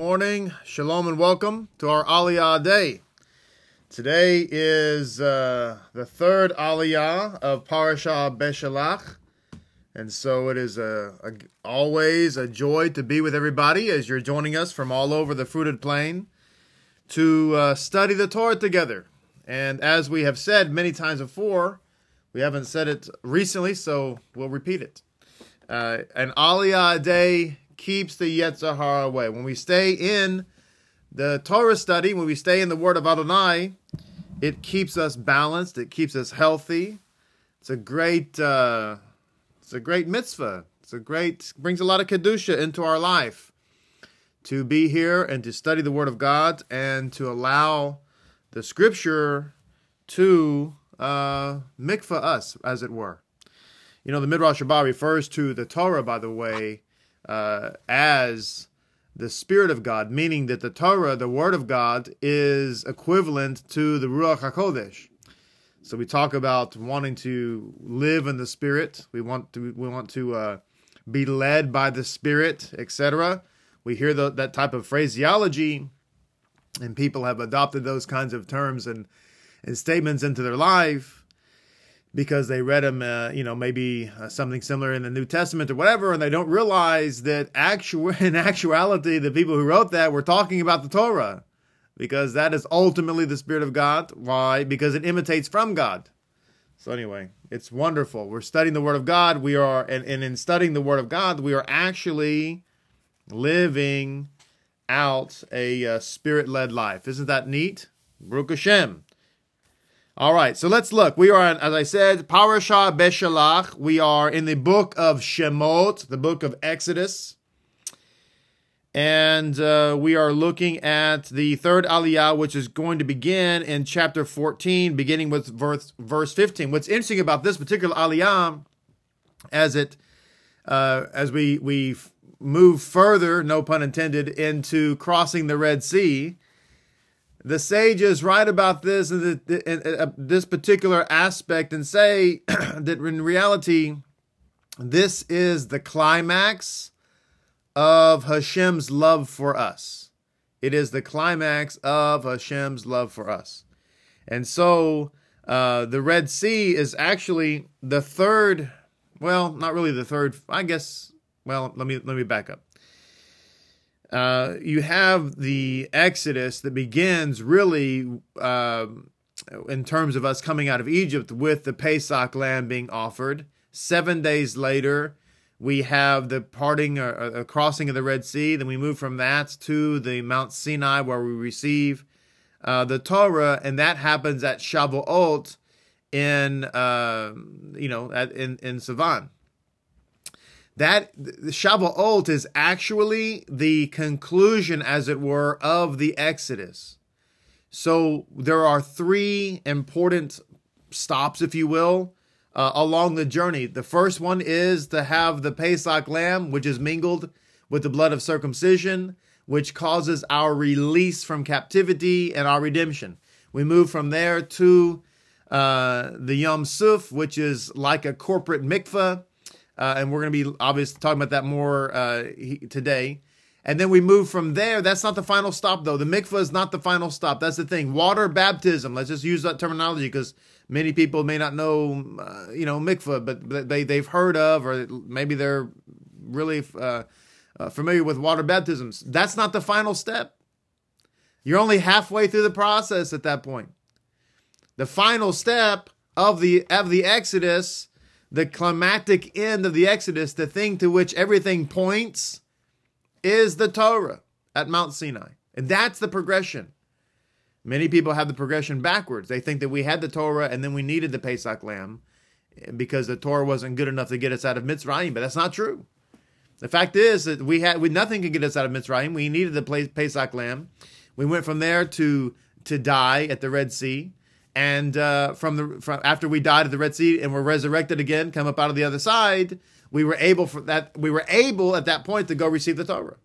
Morning, shalom, and welcome to our Aliyah day. Today is uh, the third Aliyah of Parashah Beshalach, and so it is a, a, always a joy to be with everybody as you're joining us from all over the fruited plain to uh, study the Torah together. And as we have said many times before, we haven't said it recently, so we'll repeat it. Uh, an Aliyah day keeps the Yetzer Hara away. When we stay in the Torah study, when we stay in the Word of Adonai, it keeps us balanced. It keeps us healthy. It's a great, uh, it's a great mitzvah. It's a great brings a lot of kedusha into our life to be here and to study the Word of God and to allow the Scripture to uh, mikvah us, as it were. You know, the Midrash Rabbah refers to the Torah, by the way, uh, as the Spirit of God, meaning that the Torah, the Word of God, is equivalent to the Ruach HaKodesh. So we talk about wanting to live in the Spirit. We want to we want to uh, be led by the Spirit, etc. We hear the, that type of phraseology, and people have adopted those kinds of terms and and statements into their life because they read them, uh, you know, maybe uh, something similar in the New Testament or whatever, and they don't realize that actual in actuality, the people who wrote that were talking about the Torah, because that is ultimately the Spirit of God. Why? Because it imitates from God. So anyway, it's wonderful. We're studying the Word of God. We are, and, and in studying the Word of God, we are actually living out a uh, spirit-led life. Isn't that neat? Baruch Hashem. All right, so let's look. We are, on, as I said, Parashah Beshalach. We are in the book of Shemot, the book of Exodus. And uh, we are looking at the third aliyah, which is going to begin in chapter 14, beginning with verse, verse 15. What's interesting about this particular aliyah, as it uh, as we we move further, no pun intended, into crossing the Red Sea, the sages write about this in, uh, this particular aspect and say that in reality, this is the climax of Hashem's love for us. It is the climax of Hashem's love for us. And so uh, the Red Sea is actually the third, well, not really the third, I guess, well, let me let me back up. Uh, you have the Exodus that begins really uh, in terms of us coming out of Egypt with the Pesach lamb being offered. Seven days later, we have the parting or, uh, uh, crossing of the Red Sea. Then we move from that to the Mount Sinai where we receive uh, the Torah, and that happens at Shavuot in uh, you know at, in in Sivan that the Shavuot is actually the conclusion, as it were, of the Exodus. So there are three important stops, if you will, uh, along the journey. The first one is to have the Pesach lamb, which is mingled with the blood of circumcision, which causes our release from captivity and our redemption. We move from there to uh, the Yam Suf, which is like a corporate mikveh uh, and we're going to be obviously talking about that more uh, today. And then we move from there. That's not the final stop, though. The mikvah is not the final stop. That's the thing. Water baptism. Let's just use that terminology because many people may not know, uh, you know, mikvah, but they they've heard of, or maybe they're really uh, uh, familiar with water baptisms. That's not the final step. You're only halfway through the process at that point. The final step of the of the Exodus the climactic end of the Exodus, the thing to which everything points, is the Torah at Mount Sinai. And that's the progression. Many people have the progression backwards. They think that we had the Torah and then we needed the Pesach lamb because the Torah wasn't good enough to get us out of Mitzrayim, but that's not true. The fact is that we had we, nothing could get us out of Mitzrayim. We needed the Pesach lamb. We went from there to to die at the Red Sea and uh, from the from after we died at the Red Sea and were resurrected again, come up out of the other side, we were able for that we were able at that point to go receive the Torah.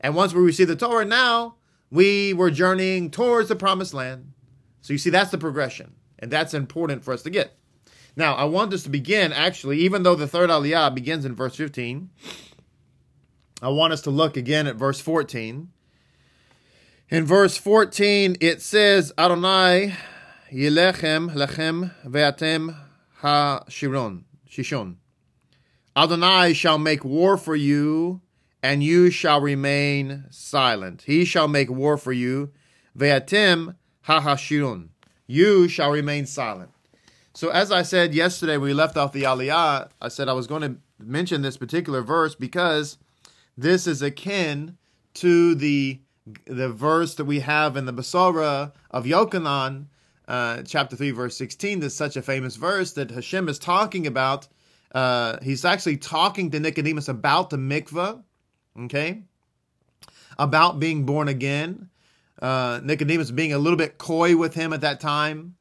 And once we received the Torah, now we were journeying towards the promised land. So you see, that's the progression, and that's important for us to get. Now, I want us to begin actually, even though the third aliyah begins in verse 15, I want us to look again at verse 14 In verse 14, it says, Adonai Yelechem Lechem Ve'atem Ha-Shiron, Shishon. Adonai shall make war for you, and you shall remain silent. He shall make war for you, Ve'atem Ha-Hashirun. You shall remain silent. So, as I said yesterday, when we left off the Aliyah, I said I was going to mention this particular verse because this is akin to the the verse that we have in the Basora of Yochanan, uh, chapter 3, verse 16. That's such a famous verse that Hashem is talking about. Uh, he's actually talking to Nicodemus about the mikvah, okay? About being born again. Uh, Nicodemus being a little bit coy with him at that time.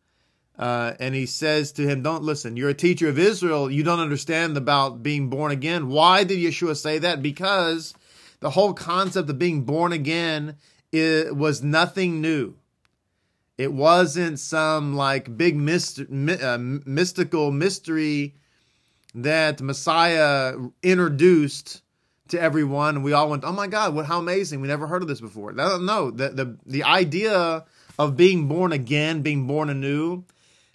Uh, and he says to him, Don't listen. You're a teacher of Israel. You don't understand about being born again. Why did Yeshua say that? Because the whole concept of being born again was nothing new. It wasn't some like big myst- uh, mystical mystery that Messiah introduced to everyone. We all went, "Oh my God, what? How amazing! We never heard of this before." No, no, the the the idea of being born again, being born anew,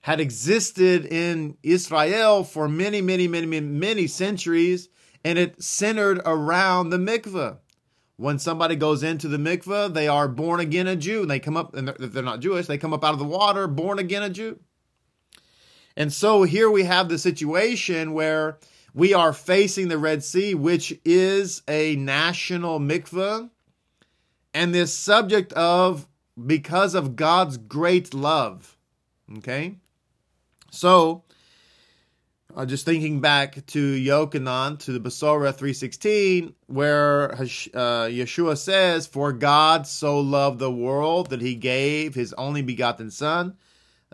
had existed in Israel for many, many, many, many, many centuries, and it centered around the mikveh. When somebody goes into the mikveh, they are born again a Jew. And they come up, and they're not Jewish, they come up out of the water, born again a Jew. And so here we have the situation where we are facing the Red Sea, which is a national mikveh, and this subject of because of God's great love. Okay? So, uh, just thinking back to Yochanan, to the Basora 3.16, where uh, Yeshua says, For God so loved the world that he gave his only begotten Son.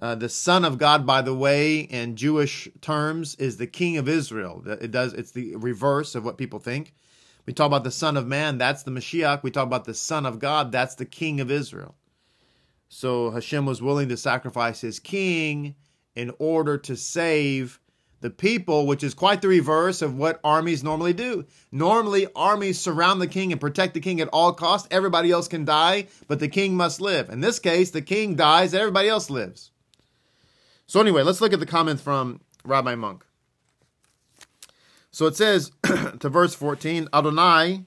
Uh, the Son of God, by the way, in Jewish terms, is the King of Israel. It does. It's the reverse of what people think. We talk about the Son of Man, that's the Mashiach. We talk about the Son of God, that's the King of Israel. So Hashem was willing to sacrifice his king in order to save the people, which is quite the reverse of what armies normally do. Normally, armies surround the king and protect the king at all costs. Everybody else can die, but the king must live. In this case, the king dies and everybody else lives. So, anyway, let's look at the comments from Rabbi Munk. So it says to verse 14 Adonai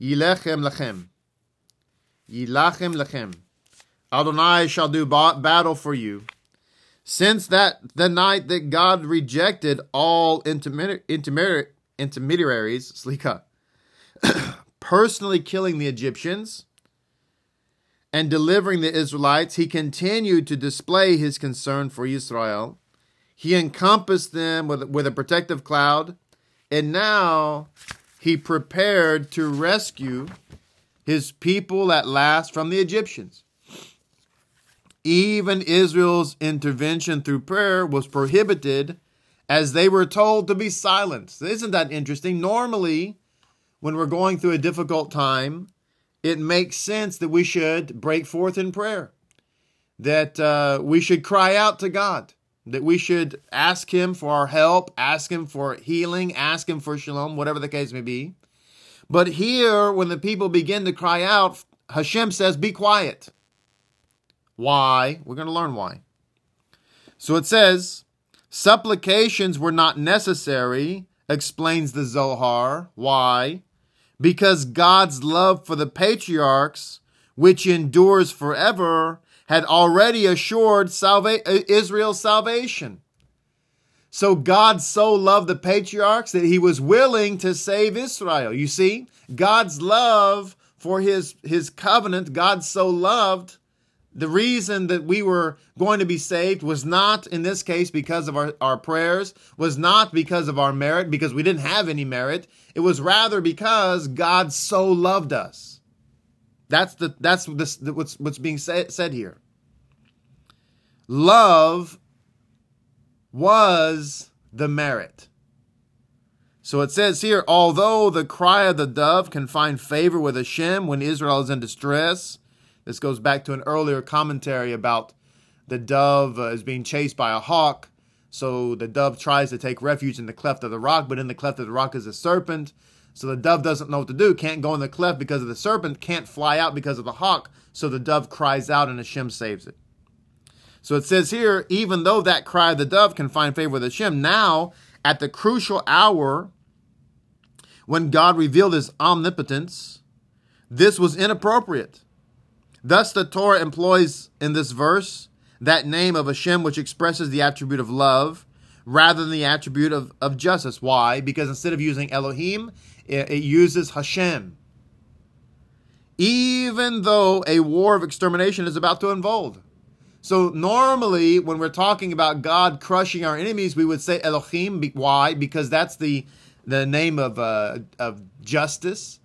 yilechem lechem. Yilachem lechem. Adonai shall do battle for you since that the night that God rejected all intermediaries, slicha, personally killing the Egyptians and delivering the Israelites, he continued to display his concern for Israel. He encompassed them with, with a protective cloud, and now he prepared to rescue his people at last from the Egyptians. Even Israel's intervention through prayer was prohibited as they were told to be silent. Isn't that interesting? Normally, when we're going through a difficult time, it makes sense that we should break forth in prayer, that uh, we should cry out to God, that we should ask Him for our help, ask Him for healing, ask Him for shalom, whatever the case may be. But here, when the people begin to cry out, Hashem says, Be quiet. Why? We're going to learn why. So it says, supplications were not necessary, explains the Zohar. Why? Because God's love for the patriarchs, which endures forever, had already assured salva- uh, Israel's salvation. So God so loved the patriarchs that he was willing to save Israel. You see, God's love for his, his covenant, God so loved the reason that we were going to be saved was not in this case because of our, our prayers, was not because of our merit, because we didn't have any merit. It was rather because God so loved us. That's the that's what's what's being said, said here. Love was the merit. So it says here, although the cry of the dove can find favor with Hashem when Israel is in distress, this goes back to an earlier commentary about the dove uh, is being chased by a hawk. So the dove tries to take refuge in the cleft of the rock, but in the cleft of the rock is a serpent. So the dove doesn't know what to do, can't go in the cleft because of the serpent, can't fly out because of the hawk. So the dove cries out and Hashem saves it. So it says here, even though that cry of the dove can find favor with Hashem, now at the crucial hour when God revealed his omnipotence, this was inappropriate. Thus, the Torah employs in this verse that name of Hashem, which expresses the attribute of love rather than the attribute of, of justice. Why? Because instead of using Elohim, it, it uses Hashem. Even though a war of extermination is about to unfold. So normally, when we're talking about God crushing our enemies, we would say Elohim. Why? Because that's the the name of uh, of justice.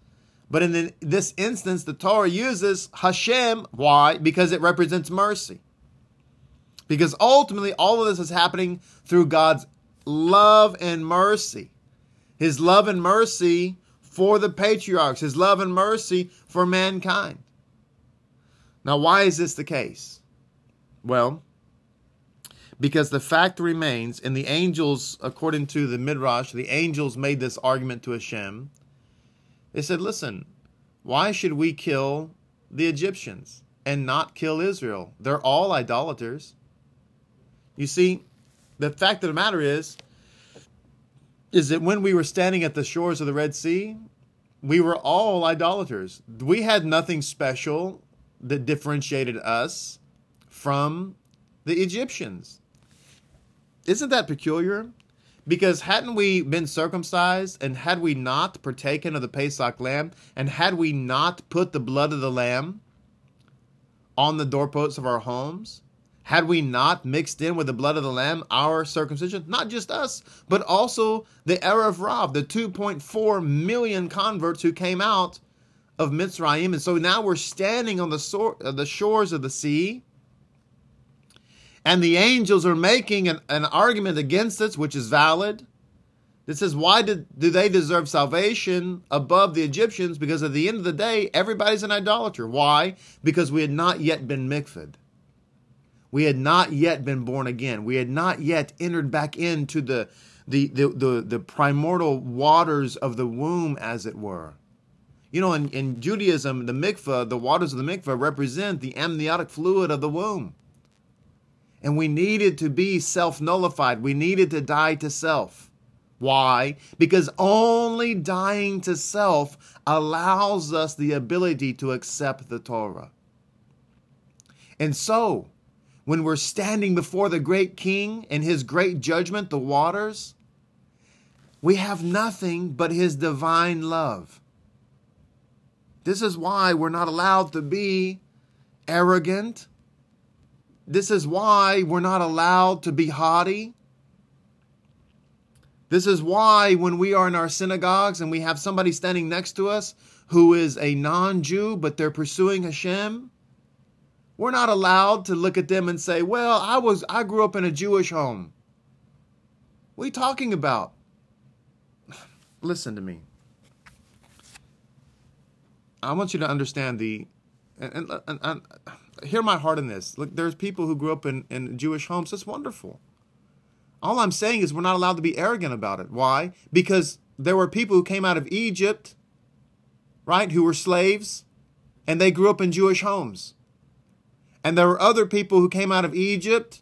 But in the, this instance, the Torah uses Hashem. Why? Because it represents mercy. Because ultimately, all of this is happening through God's love and mercy. His love and mercy for the patriarchs, His love and mercy for mankind. Now, why is this the case? Well, because the fact remains, and the angels, according to the Midrash, the angels made this argument to Hashem. They said, Listen, why should we kill the Egyptians and not kill Israel? They're all idolaters. You see, the fact of the matter is, is that when we were standing at the shores of the Red Sea, we were all idolaters. We had nothing special that differentiated us from the Egyptians. Isn't that peculiar? Because hadn't we been circumcised and had we not partaken of the Pesach lamb and had we not put the blood of the lamb on the doorposts of our homes, had we not mixed in with the blood of the Lamb our circumcision, not just us, but also the Erev Rav, the 2.4 million converts who came out of Mitzrayim. And so now we're standing on the, so- uh, the shores of the sea, and the angels are making an, an argument against us, which is valid. This says, why did, do they deserve salvation above the Egyptians? Because at the end of the day, everybody's an idolater. Why? Because we had not yet been mikved. We had not yet been born again. We had not yet entered back into the, the, the, the, the primordial waters of the womb, as it were. You know, in, in Judaism, the mikvah, the waters of the mikvah represent the amniotic fluid of the womb. And we needed to be self nullified. We needed to die to self. Why? Because only dying to self allows us the ability to accept the Torah. And so, when we're standing before the great king and his great judgment, the waters, we have nothing but his divine love. This is why we're not allowed to be arrogant. This is why we're not allowed to be haughty. This is why when we are in our synagogues and we have somebody standing next to us who is a non Jew, but they're pursuing Hashem, we're not allowed to look at them and say, "Well, I was I grew up in a Jewish home." What are you talking about? Listen to me. I want you to understand the and, and, and, and hear my heart in this. Look, there's people who grew up in, in Jewish homes. That's wonderful. All I'm saying is we're not allowed to be arrogant about it. Why? Because there were people who came out of Egypt, right, who were slaves, and they grew up in Jewish homes. And there were other people who came out of Egypt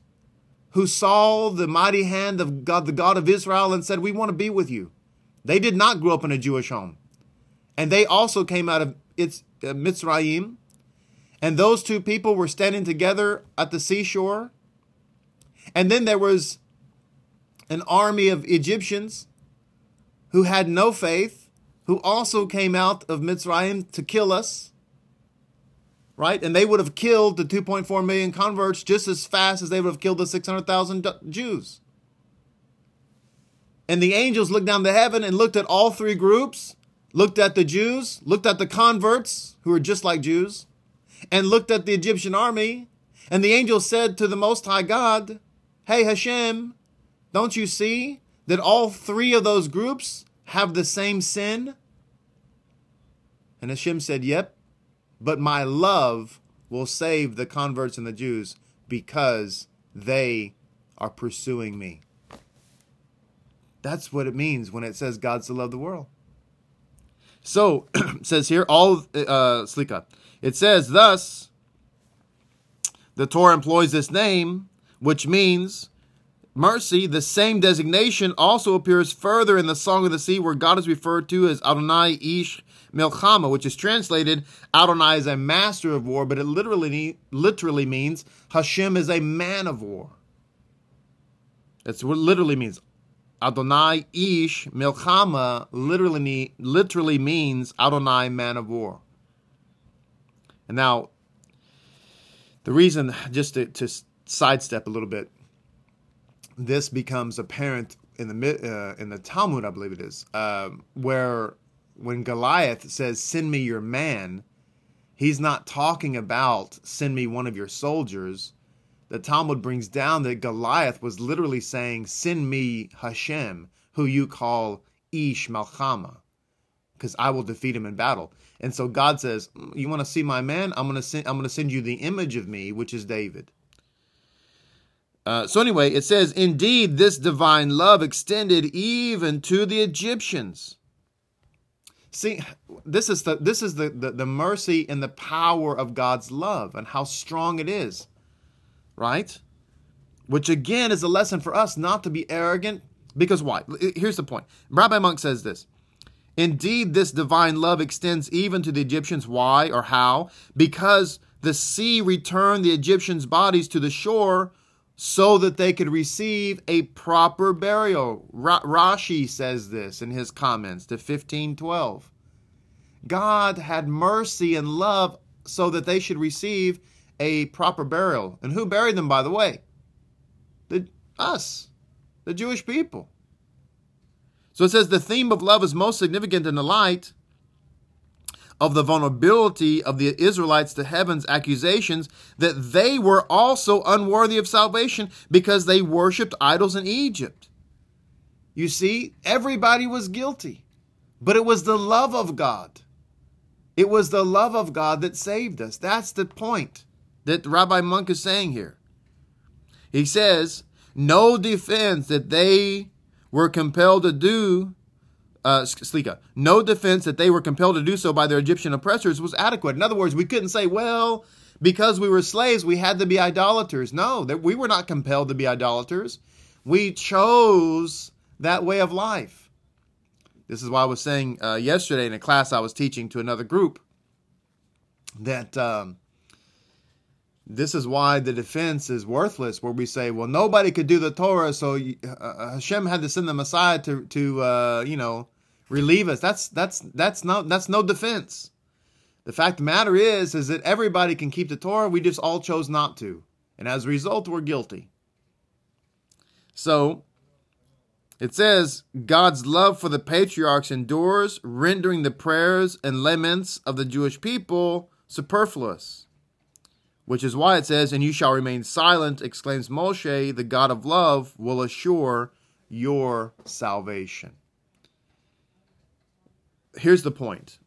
who saw the mighty hand of God, the God of Israel, and said, We want to be with you. They did not grow up in a Jewish home. And they also came out of its uh, Mitzrayim. And those two people were standing together at the seashore. And then there was an army of Egyptians who had no faith, who also came out of Mitzrayim to kill us right? And they would have killed the 2.4 million converts just as fast as they would have killed the 600,000 Jews. And the angels looked down to heaven and looked at all three groups, looked at the Jews, looked at the converts who were just like Jews, and looked at the Egyptian army. And the angel said to the Most High God, Hey Hashem, don't you see that all three of those groups have the same sin? And Hashem said, Yep, but my love will save the converts and the Jews because they are pursuing me. That's what it means when it says God's to love the world. So says here all uh, slicha. It says thus the Torah employs this name, which means mercy. The same designation also appears further in the Song of the Sea, where God is referred to as Adonai Ish Milchama, which is translated Adonai is a master of war, but it literally literally means Hashem is a man of war. That's what it literally means. Adonai Ish Milchama literally literally means Adonai man of war. And now, the reason, just to, to sidestep a little bit, this becomes apparent in the uh, in the Talmud, I believe it is, uh, where when Goliath says, "Send me your man," he's not talking about "Send me one of your soldiers." The Talmud brings down that Goliath was literally saying, "Send me Hashem, who you call Ish Milchama, because I will defeat him in battle." And so God says, "You want to see my man? I'm going to send. I'm to send you the image of me, which is David." Uh, so anyway, it says, "Indeed, this divine love extended even to the Egyptians." See, this is the this is the, the, the mercy and the power of God's love and how strong it is, right? Which again is a lesson for us not to be arrogant. Because why? Here's the point. Rabbi Munk says this. Indeed, this divine love extends even to the Egyptians. Why or how? Because the sea returned the Egyptians' bodies to the shore so that they could receive a proper burial. Rashi says this in his comments to 1512. God had mercy and love so that they should receive a proper burial. And who buried them, by the way? The, us, the Jewish people. So it says the theme of love is most significant in the light of the vulnerability of the Israelites to heaven's accusations that they were also unworthy of salvation because they worshiped idols in Egypt. You see, everybody was guilty, but it was the love of God. It was the love of God that saved us. That's the point that Rabbi Munk is saying here. He says, no defense that they were compelled to do, uh, Slicha, no defense that they were compelled to do so by their Egyptian oppressors was adequate. In other words, we couldn't say, well, because we were slaves, we had to be idolaters. No, that we were not compelled to be idolaters. We chose that way of life. This is why I was saying uh, yesterday in a class I was teaching to another group that um, this is why the defense is worthless, where we say, well, nobody could do the Torah, so uh, uh, Hashem had to send the Messiah to, to uh, you know, relieve us. That's that's that's not that's no defense. The fact of the matter is, is that everybody can keep the Torah. We just all chose not to, and as a result, we're guilty. So it says God's love for the patriarchs endures, rendering the prayers and laments of the Jewish people superfluous which is why it says, And you shall remain silent, exclaims Moshe, the God of love will assure your salvation. Here's the point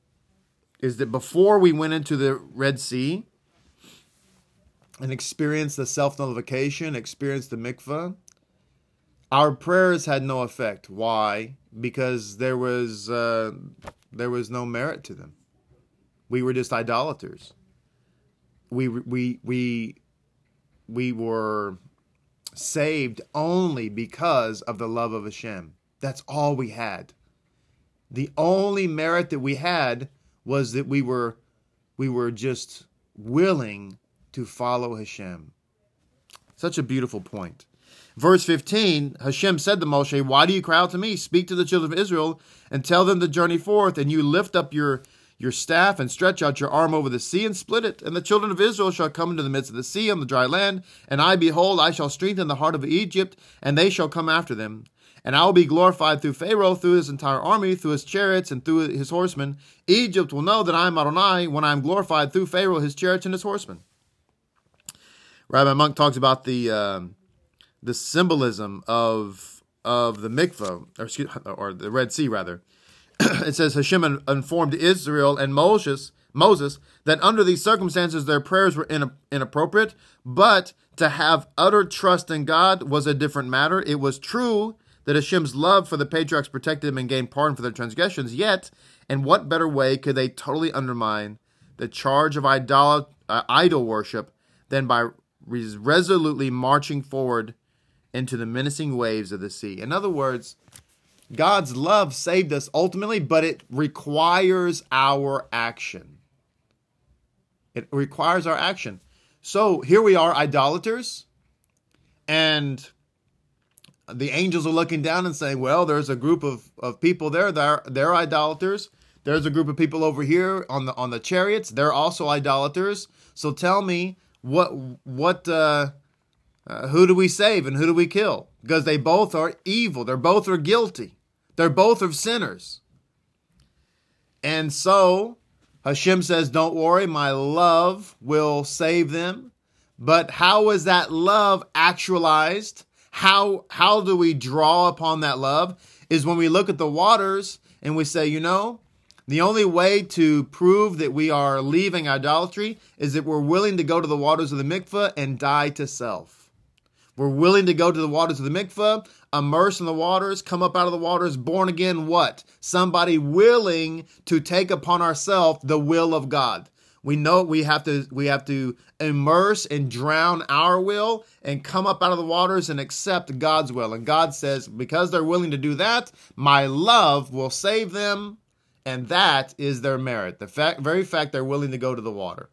is that before we went into the Red Sea and experienced the self nullification, experienced the mikvah, our prayers had no effect. Why? Because there was uh, there was no merit to them. We were just idolaters we we we we were saved only because of the love of Hashem. That's all we had. The only merit that we had was that we were we were just willing to follow Hashem. Such a beautiful point. Verse 15, Hashem said to Moshe, Why do you cry out to me? Speak to the children of Israel and tell them to journey forth, and you lift up your your staff and stretch out your arm over the sea and split it. And the children of Israel shall come into the midst of the sea on the dry land. And I, behold, I shall strengthen the heart of Egypt, and they shall come after them. And I will be glorified through Pharaoh, through his entire army, through his chariots, and through his horsemen. Egypt will know that I am Adonai when I am glorified through Pharaoh, his chariots, and his horsemen. Rabbi Munk talks about the uh, the symbolism of of the mikvah, or, or the Red Sea, rather. it says Hashem informed Israel and Moses, Moses that under these circumstances their prayers were in, inappropriate, but to have utter trust in God was a different matter. It was true that Hashem's love for the patriarchs protected them and gained pardon for their transgressions, yet And what better way could they totally undermine the charge of idol, uh, idol worship than by res- resolutely marching forward into the menacing waves of the sea? In other words, God's love saved us ultimately, but it requires our action. It requires our action. So here we are, idolaters, and the angels are looking down and saying, Well, there's a group of, of people there, they're, they're idolaters. There's a group of people over here on the on the chariots, they're also idolaters. So tell me what what uh, uh, who do we save and who do we kill? Because they both are evil. They're both are guilty. They're both of sinners. And so Hashem says, Don't worry, my love will save them. But how is that love actualized? How, how do we draw upon that love? Is when we look at the waters and we say, you know, the only way to prove that we are leaving idolatry is that we're willing to go to the waters of the mikveh and die to self. We're willing to go to the waters of the mikveh, immerse in the waters, come up out of the waters, born again what? Somebody willing to take upon ourselves the will of God. We know we have to we have to immerse and drown our will and come up out of the waters and accept God's will. And God says, because they're willing to do that, my love will save them, and that is their merit. The fact, very fact they're willing to go to the water.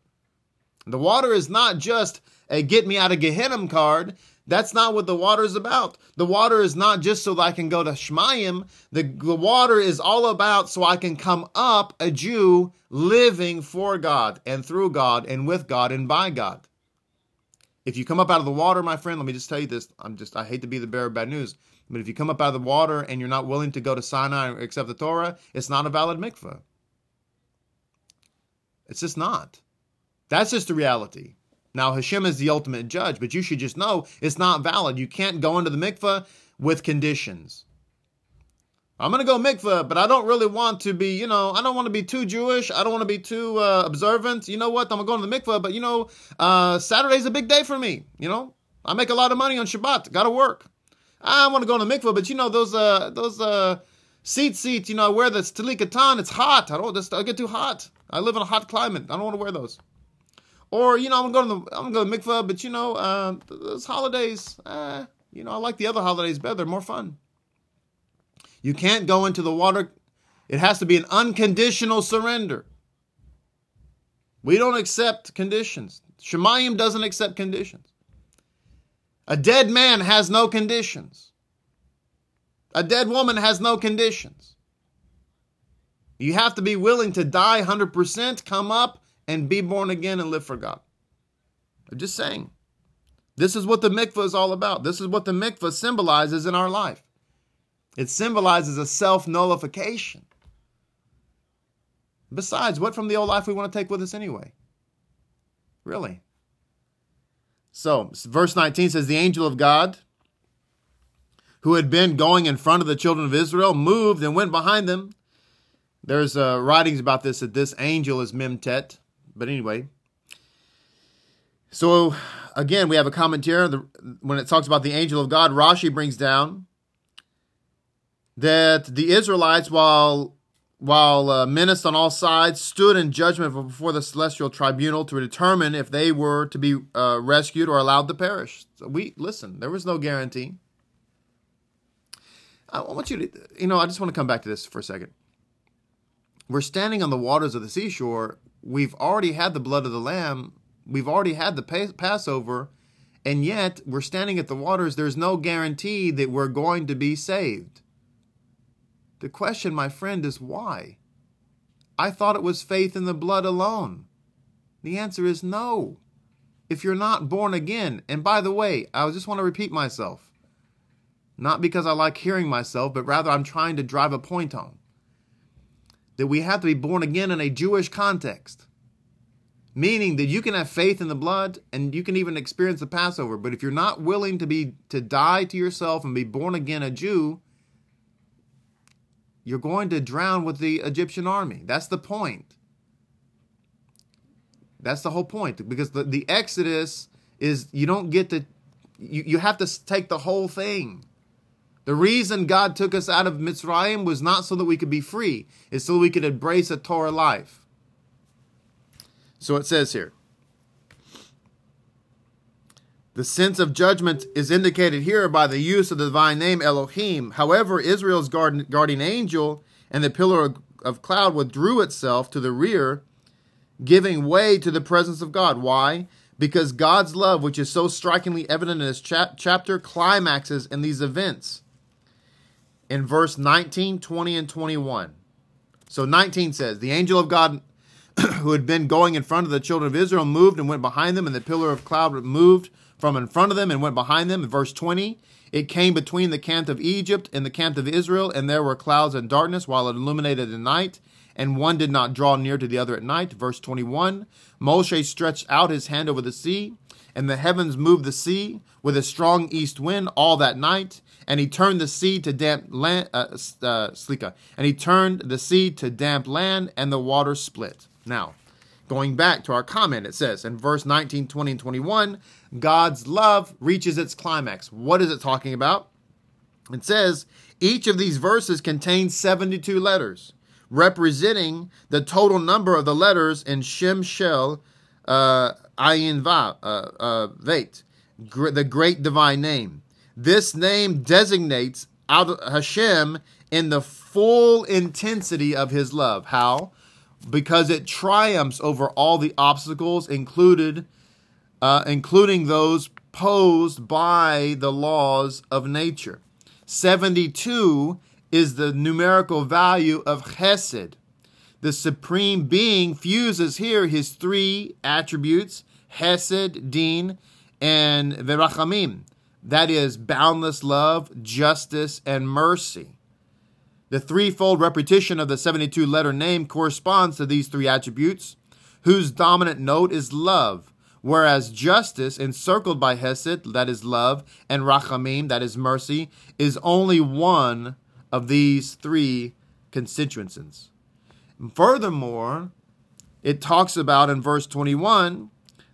The water is not just a get me out of Gehenna card. That's not what the water is about. The water is not just so that I can go to Shmayim. The, the water is all about so I can come up a Jew living for God and through God and with God and by God. If you come up out of the water, my friend, let me just tell you this. I'm just, I hate to be the bearer of bad news, but if you come up out of the water and you're not willing to go to Sinai or accept the Torah, it's not a valid mikvah. It's just not. That's just the reality. Now, Hashem is the ultimate judge, but you should just know it's not valid. You can't go into the mikveh with conditions. I'm going to go mikveh, but I don't really want to be, you know, I don't want to be too Jewish. I don't want to be too uh, observant. You know what? I'm going to go to the mikveh, but, you know, uh, Saturday's a big day for me. You know, I make a lot of money on Shabbat. Got to work. I want to go to the mikveh, but, you know, those, uh, those, uh, seat seats, you know, I wear the tzitzit katan. It's hot. I don't, just, I get too hot. I live in a hot climate. I don't want to wear those. Or you know, I'm going to go to the I'm going to mikvah, but you know, uh, those holidays, uh, you know, I like the other holidays better. More fun. You can't go into the water. It has to be an unconditional surrender. We don't accept conditions. Shemayim doesn't accept conditions. A dead man has no conditions. A dead woman has no conditions. You have to be willing to die 100%, come up, and be born again and live for God. I'm just saying. This is what the mikvah is all about. This is what the mikvah symbolizes in our life. It symbolizes a self nullification. Besides, what from the old life we want to take with us anyway? Really? So, verse 19 says, The angel of God, who had been going in front of the children of Israel, moved and went behind them. There's uh, writings about this that this angel is Memtet, but anyway, so again, we have a commentary when it talks about the angel of God. Rashi brings down that the Israelites, while while uh, menaced on all sides, stood in judgment before the celestial tribunal to determine if they were to be uh, rescued or allowed to perish. So we listen. There was no guarantee. I want you to, you know, I just want to come back to this for a second. We're standing on the waters of the seashore we've already had the blood of the lamb, we've already had the Passover, and yet we're standing at the waters. There's no guarantee that we're going to be saved. The question, my friend, is why? I thought it was faith in the blood alone. The answer is no. If you're not born again, and by the way, I just want to repeat myself, not because I like hearing myself, but rather I'm trying to drive a point home that we have to be born again in a Jewish context. Meaning that you can have faith in the blood and you can even experience the Passover, but if you're not willing to be to die to yourself and be born again a Jew, you're going to drown with the Egyptian army. That's the point. That's the whole point. Because the, the Exodus is you don't get to you, you have to take the whole thing. The reason God took us out of Mitzrayim was not so that we could be free, it's so we could embrace a Torah life. So it says here. The sense of judgment is indicated here by the use of the divine name Elohim. However, Israel's guardian angel and the pillar of, cloud withdrew itself to the rear, giving way to the presence of God. Why? Because God's love, which is so strikingly evident in this chap- chapter, climaxes in these events in verse 19, 20, and 21. So 19 says, The angel of God who had been going in front of the children of Israel moved and went behind them, and the pillar of cloud moved from in front of them and went behind them. In verse 20, it came between the camp of Egypt and the camp of Israel, and there were clouds and darkness while it illuminated the night, and one did not draw near to the other at night. Verse 21, Moshe stretched out his hand over the sea, and the heavens moved the sea with a strong east wind all that night, and he turned the sea to damp land, uh, uh, slicha, and he turned the sea to damp land, and the water split. Now, going back to our comment, it says in verse 19, 20, and 21, God's love reaches its climax. What is it talking about? It says each of these verses contains 72 letters, representing the total number of the letters in Shem Shel Ayin Va, uh, uh, Veit, the great divine name. This name designates Hashem in the full intensity of his love. How? because it triumphs over all the obstacles included, uh, including those posed by the laws of nature. 72 is the numerical value of Chesed. The supreme being fuses here his three attributes, Hesed, Din, and Verachamim. That is boundless love, justice, and mercy. The threefold repetition of the 72 letter name corresponds to these three attributes, whose dominant note is love, whereas justice, encircled by Hesed, that is love, and Rachamim, that is mercy, is only one of these three constituencies. Furthermore, it talks about in verse 21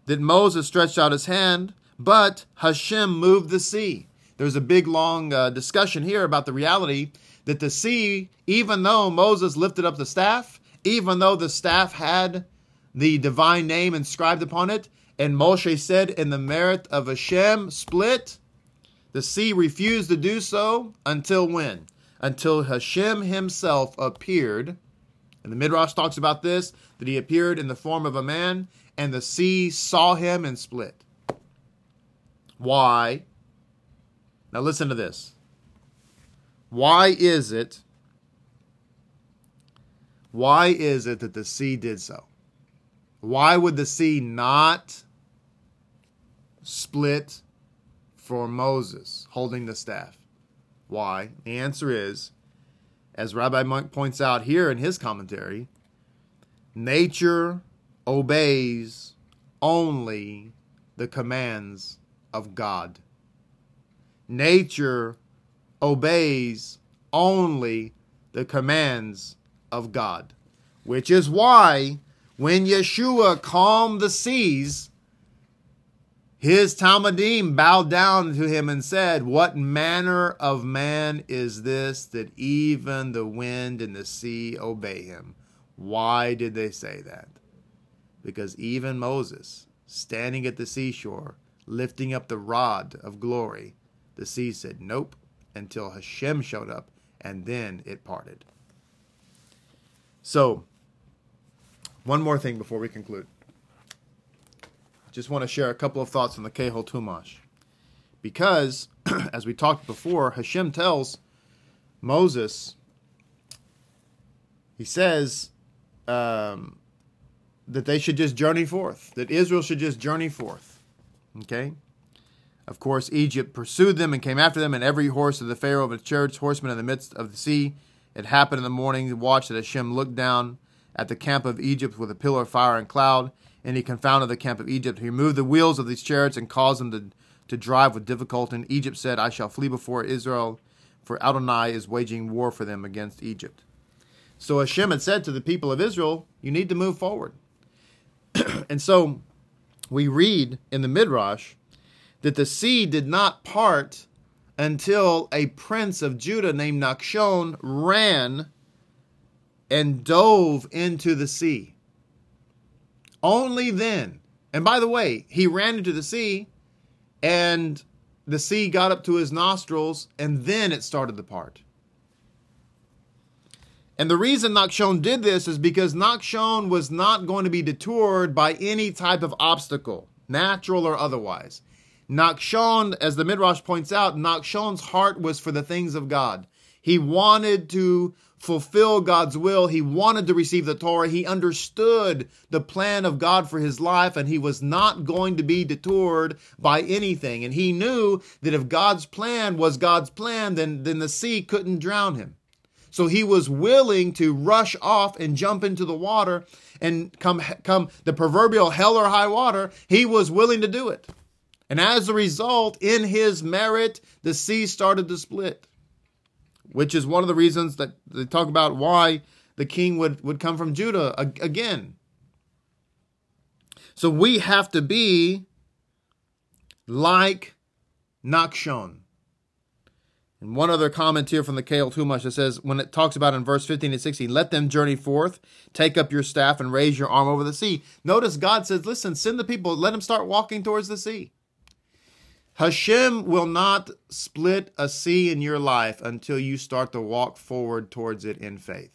that Moses stretched out his hand, but Hashem moved the sea. There's a big long uh, discussion here about the reality that the sea, even though Moses lifted up the staff, even though the staff had the divine name inscribed upon it, and Moshe said, In the merit of Hashem, split, the sea refused to do so until when? Until Hashem himself appeared. And the Midrash talks about this that he appeared in the form of a man, and the sea saw him and split. Why? Now listen to this. Why is it? Why is it that the sea did so? Why would the sea not split for Moses holding the staff? Why? The answer is, as Rabbi Munk points out here in his commentary, nature obeys only the commands of God. Nature obeys only the commands of God. Which is why when Yeshua calmed the seas, his Talmidim bowed down to him and said, What manner of man is this that even the wind and the sea obey him? Why did they say that? Because even Moses, standing at the seashore, lifting up the rod of glory, the sea said, Nope, until Hashem showed up, and then it parted. So, one more thing before we conclude. Just want to share a couple of thoughts on the Kehot Chumash. Because, as we talked before, Hashem tells Moses, he says um, that they should just journey forth, that Israel should just journey forth. Okay? Of course, Egypt pursued them and came after them, and every horse of the Pharaoh of its chariots, horsemen in the midst of the sea. It happened in the morning, watch that Hashem looked down at the camp of Egypt with a pillar of fire and cloud, and he confounded the camp of Egypt. He removed the wheels of these chariots and caused them to, to drive with difficulty. And Egypt said, I shall flee before Israel, for Adonai is waging war for them against Egypt. So Hashem had said to the people of Israel, You need to move forward. and so we read in the Midrash that the sea did not part until a prince of Judah named Nachshon ran and dove into the sea. Only then. And by the way, he ran into the sea and the sea got up to his nostrils and then it started to part. And the reason Nachshon did this is because Nachshon was not going to be detoured by any type of obstacle, natural or otherwise. Nachshon, as the Midrash points out, Nachshon's heart was for the things of God. He wanted to fulfill God's will. He wanted to receive the Torah. He understood the plan of God for his life, and he was not going to be detoured by anything. And he knew that if God's plan was God's plan, then, then the sea couldn't drown him. So he was willing to rush off and jump into the water and come come the proverbial hell or high water. He was willing to do it. And as a result, in his merit, the sea started to split, which is one of the reasons that they talk about why the king would, would come from Judah again. So we have to be like Nachshon. And one other comment here from the Kehot Chumash that says, when it talks about in verse 15 and 16, let them journey forth, take up your staff, and raise your arm over the sea. Notice God says, listen, send the people, let them start walking towards the sea. Hashem will not split a sea in your life until you start to walk forward towards it in faith.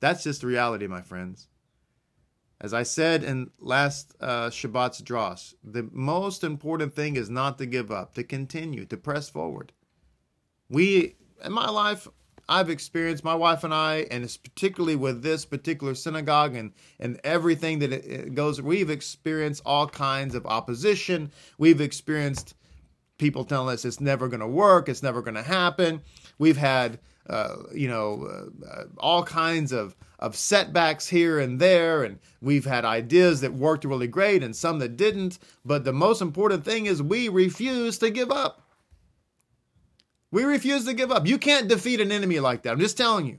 That's just the reality, my friends. As I said in last uh, Shabbat's drash, the most important thing is not to give up, to continue, to press forward we in my life I've experienced my wife and I, and it's particularly with this particular synagogue and and everything that it, goes. We've experienced all kinds of opposition. We've experienced people telling us it's never going to work, it's never going to happen. We've had uh, you know uh, all kinds of of setbacks here and there, and we've had ideas that worked really great and some that didn't. But the most important thing is we refuse to give up. We refuse to give up. You can't defeat an enemy like that. I'm just telling you.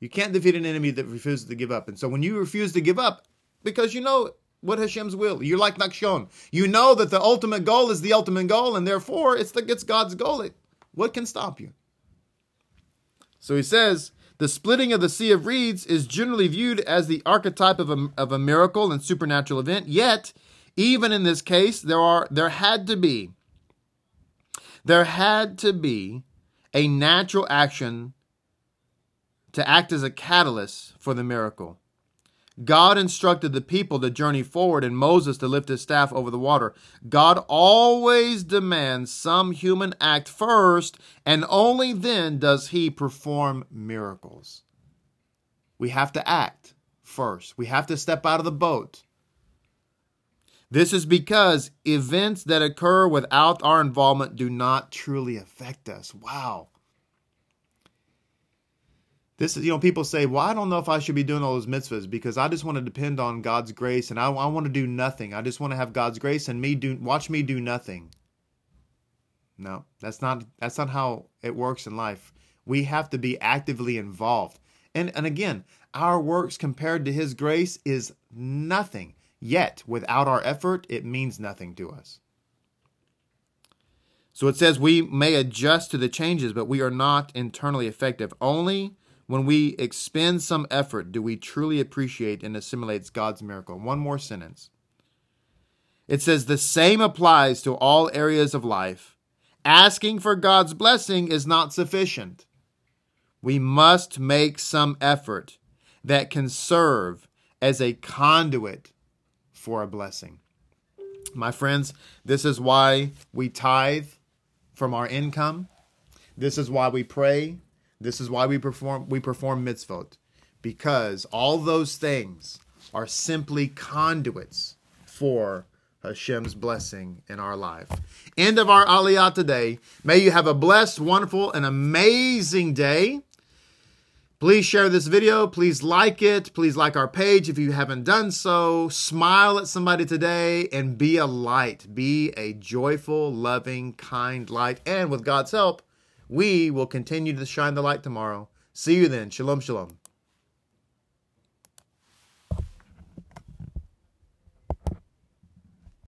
You can't defeat an enemy that refuses to give up. And so when you refuse to give up, because you know what Hashem's will, you're like Nachshon. You know that the ultimate goal is the ultimate goal, and therefore it's the, it's God's goal. What can stop you? So he says, the splitting of the Sea of Reeds is generally viewed as the archetype of a, of a miracle and supernatural event. Yet, even in this case, there are there had to be there had to be a natural action to act as a catalyst for the miracle. God instructed the people to journey forward and Moses to lift his staff over the water. God always demands some human act first, and only then does he perform miracles. We have to act first. We have to step out of the boat. This is because events that occur without our involvement do not truly affect us. Wow. This is, you know, people say, well, I don't know if I should be doing all those mitzvahs because I just want to depend on God's grace and I, I want to do nothing. I just want to have God's grace and me do, watch me do nothing. No, that's not, that's not how it works in life. We have to be actively involved. And, and again, our works compared to His grace is nothing. Yet, without our effort, it means nothing to us. So it says we may adjust to the changes, but we are not internally effective. Only when we expend some effort do we truly appreciate and assimilate God's miracle. One more sentence. It says the same applies to all areas of life. Asking for God's blessing is not sufficient. We must make some effort that can serve as a conduit for a blessing. My friends, this is why we tithe from our income. This is why we pray. This is why we perform we perform mitzvot because all those things are simply conduits for Hashem's blessing in our life. End of our Aliyah today. May you have a blessed, wonderful, and amazing day. Please share this video. Please like it. Please like our page if you haven't done so. Smile at somebody today and be a light. Be a joyful, loving, kind light. And with God's help, we will continue to shine the light tomorrow. See you then. Shalom, shalom.